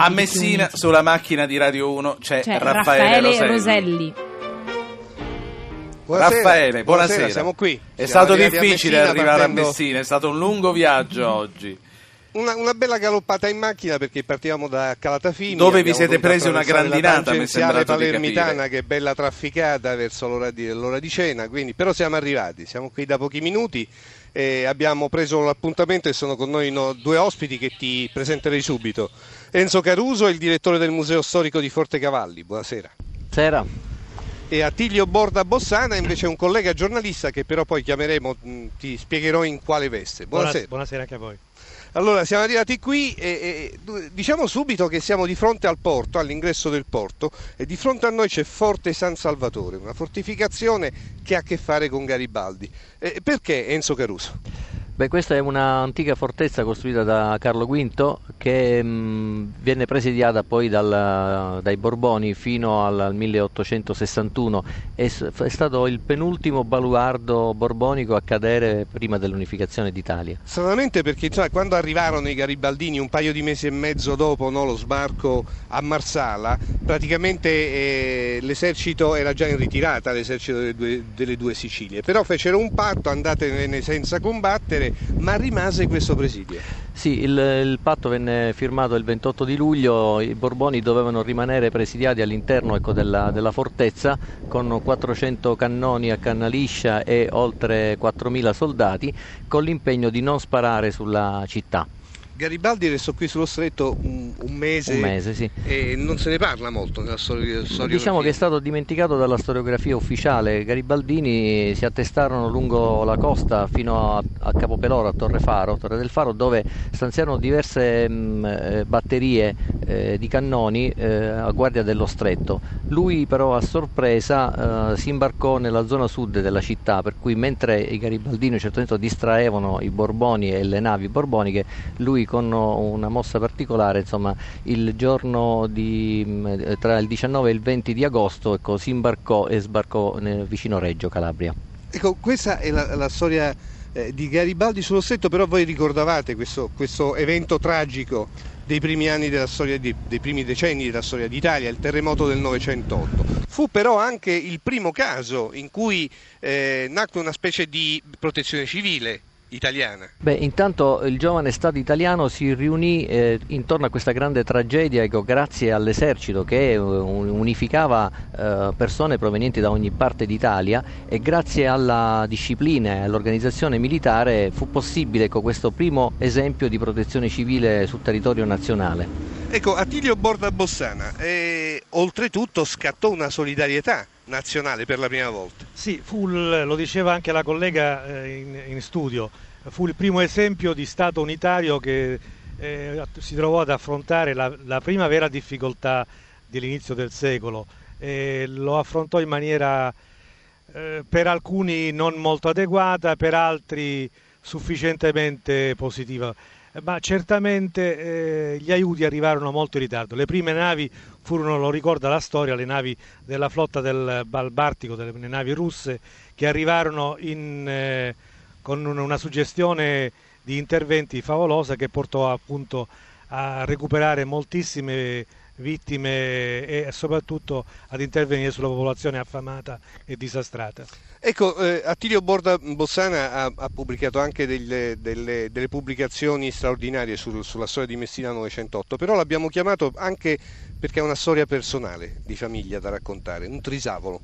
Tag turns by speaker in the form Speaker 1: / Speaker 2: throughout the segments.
Speaker 1: A Messina, sulla macchina di Radio 1, c'è,
Speaker 2: C'è
Speaker 1: Raffaele,
Speaker 2: Raffaele
Speaker 1: Roselli.
Speaker 2: Roselli.
Speaker 3: Buonasera.
Speaker 1: Raffaele, buonasera.
Speaker 3: Siamo qui.
Speaker 1: È
Speaker 3: Siamo
Speaker 1: stato
Speaker 3: a
Speaker 1: difficile
Speaker 3: Messina
Speaker 1: arrivare
Speaker 3: partendo-
Speaker 1: a Messina, è stato un lungo viaggio oggi.
Speaker 3: Una, una bella galoppata in macchina perché partivamo da Calatafimi.
Speaker 1: Dove vi siete presi una grandinata, mi di
Speaker 3: palermitana che è bella trafficata verso l'ora di, l'ora di cena, quindi, però siamo arrivati, siamo qui da pochi minuti e abbiamo preso l'appuntamento e sono con noi no, due ospiti che ti presenterei subito. Enzo Caruso, il direttore del Museo Storico di Fortecavalli, buonasera.
Speaker 4: Sera.
Speaker 3: E Attilio Borda Bossana invece è un collega giornalista che però poi chiameremo, mh, ti spiegherò in quale veste. Buonasera.
Speaker 5: Buonasera anche a voi.
Speaker 3: Allora, siamo arrivati qui e, e diciamo subito che siamo di fronte al porto, all'ingresso del porto, e di fronte a noi c'è Forte San Salvatore, una fortificazione che ha a che fare con Garibaldi. Eh, perché Enzo Caruso?
Speaker 4: Beh, questa è un'antica fortezza costruita da Carlo V che mh, venne presidiata poi dal- dai Borboni fino al, al 1861. È, è stato il penultimo baluardo borbonico a cadere prima dell'unificazione d'Italia.
Speaker 3: Stranamente perché insomma, quando arrivarono i garibaldini un paio di mesi e mezzo dopo no, lo sbarco a Marsala, praticamente eh, l'esercito era già in ritirata, l'esercito delle due, delle due Sicilie, però fecero un patto, andatene senza combattere, ma rimase questo presidio.
Speaker 4: Sì, il, il patto venne firmato il 28 di luglio, i Borboni dovevano rimanere presidiati all'interno ecco, della, della fortezza con 400 cannoni a canna liscia e oltre 4.000 soldati con l'impegno di non sparare sulla città.
Speaker 3: Garibaldi restò qui sullo stretto un, un mese,
Speaker 4: Un mese, sì.
Speaker 3: e non se ne parla molto nella storia.
Speaker 4: Diciamo che è stato dimenticato dalla storiografia ufficiale. Garibaldini si attestarono lungo la costa fino a, a Capopeloro, a Torrefaro, Torre del Faro, dove stanziarono diverse mh, eh, batterie eh, di cannoni eh, a guardia dello stretto. Lui però a sorpresa eh, si imbarcò nella zona sud della città, per cui mentre i garibaldini a certo distraevano i Borboni e le navi borboniche, lui con una mossa particolare, insomma, il giorno di, mh, tra il 19 e il 20 di agosto ecco, si imbarcò e sbarcò nel vicino Reggio Calabria.
Speaker 3: Ecco, questa è la, la storia eh, di Garibaldi sullo stretto, però voi ricordavate questo, questo evento tragico dei primi anni della storia, di- dei primi decenni della storia d'Italia, il terremoto del 908. Fu però anche il primo caso in cui eh, nacque una specie di protezione civile italiana.
Speaker 4: Beh, intanto il giovane Stato italiano si riunì eh, intorno a questa grande tragedia ecco, grazie all'esercito che eh, un- unificava eh, persone provenienti da ogni parte d'Italia e grazie alla disciplina e all'organizzazione militare fu possibile ecco, questo primo esempio di protezione civile sul territorio nazionale.
Speaker 3: Ecco, Attilio Borda Bossana, eh, oltretutto scattò una solidarietà nazionale per la prima volta.
Speaker 5: Sì, fu lo diceva anche la collega eh, in, in studio, fu il primo esempio di Stato unitario che eh, si trovò ad affrontare la, la prima vera difficoltà dell'inizio del secolo. E lo affrontò in maniera eh, per alcuni non molto adeguata, per altri sufficientemente positiva. Eh, Ma certamente eh, gli aiuti arrivarono molto in ritardo. Le prime navi furono, lo ricorda la storia, le navi della flotta del Bal Baltico, delle le navi russe, che arrivarono in, eh, con un- una suggestione di interventi favolosa che portò appunto a recuperare moltissime vittime e soprattutto ad intervenire sulla popolazione affamata e disastrata.
Speaker 3: Ecco, eh, Attilio Borda Bossana ha, ha pubblicato anche delle, delle- delle pubblicazioni straordinarie sul- sulla storia di Messina 908, però l'abbiamo chiamato anche perché è una storia personale, di famiglia da raccontare, un trisavolo.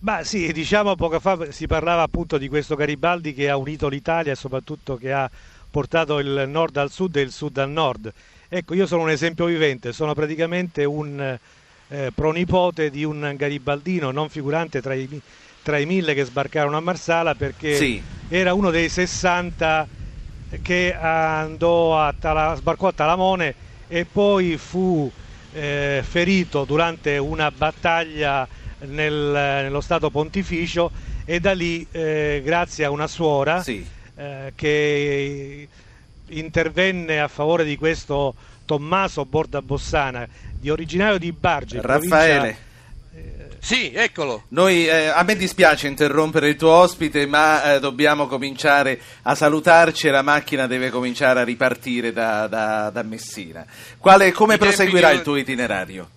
Speaker 5: Ma sì, diciamo poco fa si parlava appunto di questo Garibaldi che ha unito l'Italia e soprattutto che ha portato il nord al sud e il sud al nord. Ecco, io sono un esempio vivente, sono praticamente un eh, pronipote di un garibaldino non figurante tra i, tra i mille che sbarcarono a Marsala perché
Speaker 1: Sì.
Speaker 5: era uno dei 60 che andò a Tala- sbarcò a Talamone e poi fu eh, ferito durante una battaglia nel- nello Stato Pontificio e da lì, eh, grazie a una suora
Speaker 1: Sì.
Speaker 5: eh, che intervenne a favore di questo Tommaso Borda Bossana, di originario di Barge, in
Speaker 1: Raffaele.
Speaker 5: provincia, eh,
Speaker 3: Sì, eccolo.
Speaker 1: Noi, eh, a me dispiace interrompere il tuo ospite, ma eh, dobbiamo cominciare a salutarci e la macchina deve cominciare a ripartire da, da- da Messina. Quale- come
Speaker 3: I
Speaker 1: proseguirà
Speaker 3: che-
Speaker 1: il tuo itinerario?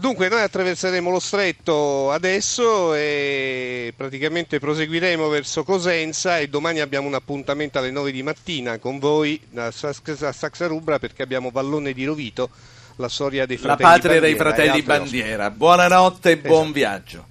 Speaker 3: Dunque, noi attraverseremo lo stretto adesso e praticamente proseguiremo verso Cosenza e domani abbiamo un appuntamento alle 9 di mattina con voi a Sax- a Saxarubra perché abbiamo Vallone di Rovito, la storia dei
Speaker 1: La
Speaker 3: fratelli
Speaker 1: patria dei
Speaker 3: Bandiera
Speaker 1: fratelli bandiera. Buonanotte e buon
Speaker 3: Esatto.
Speaker 1: viaggio.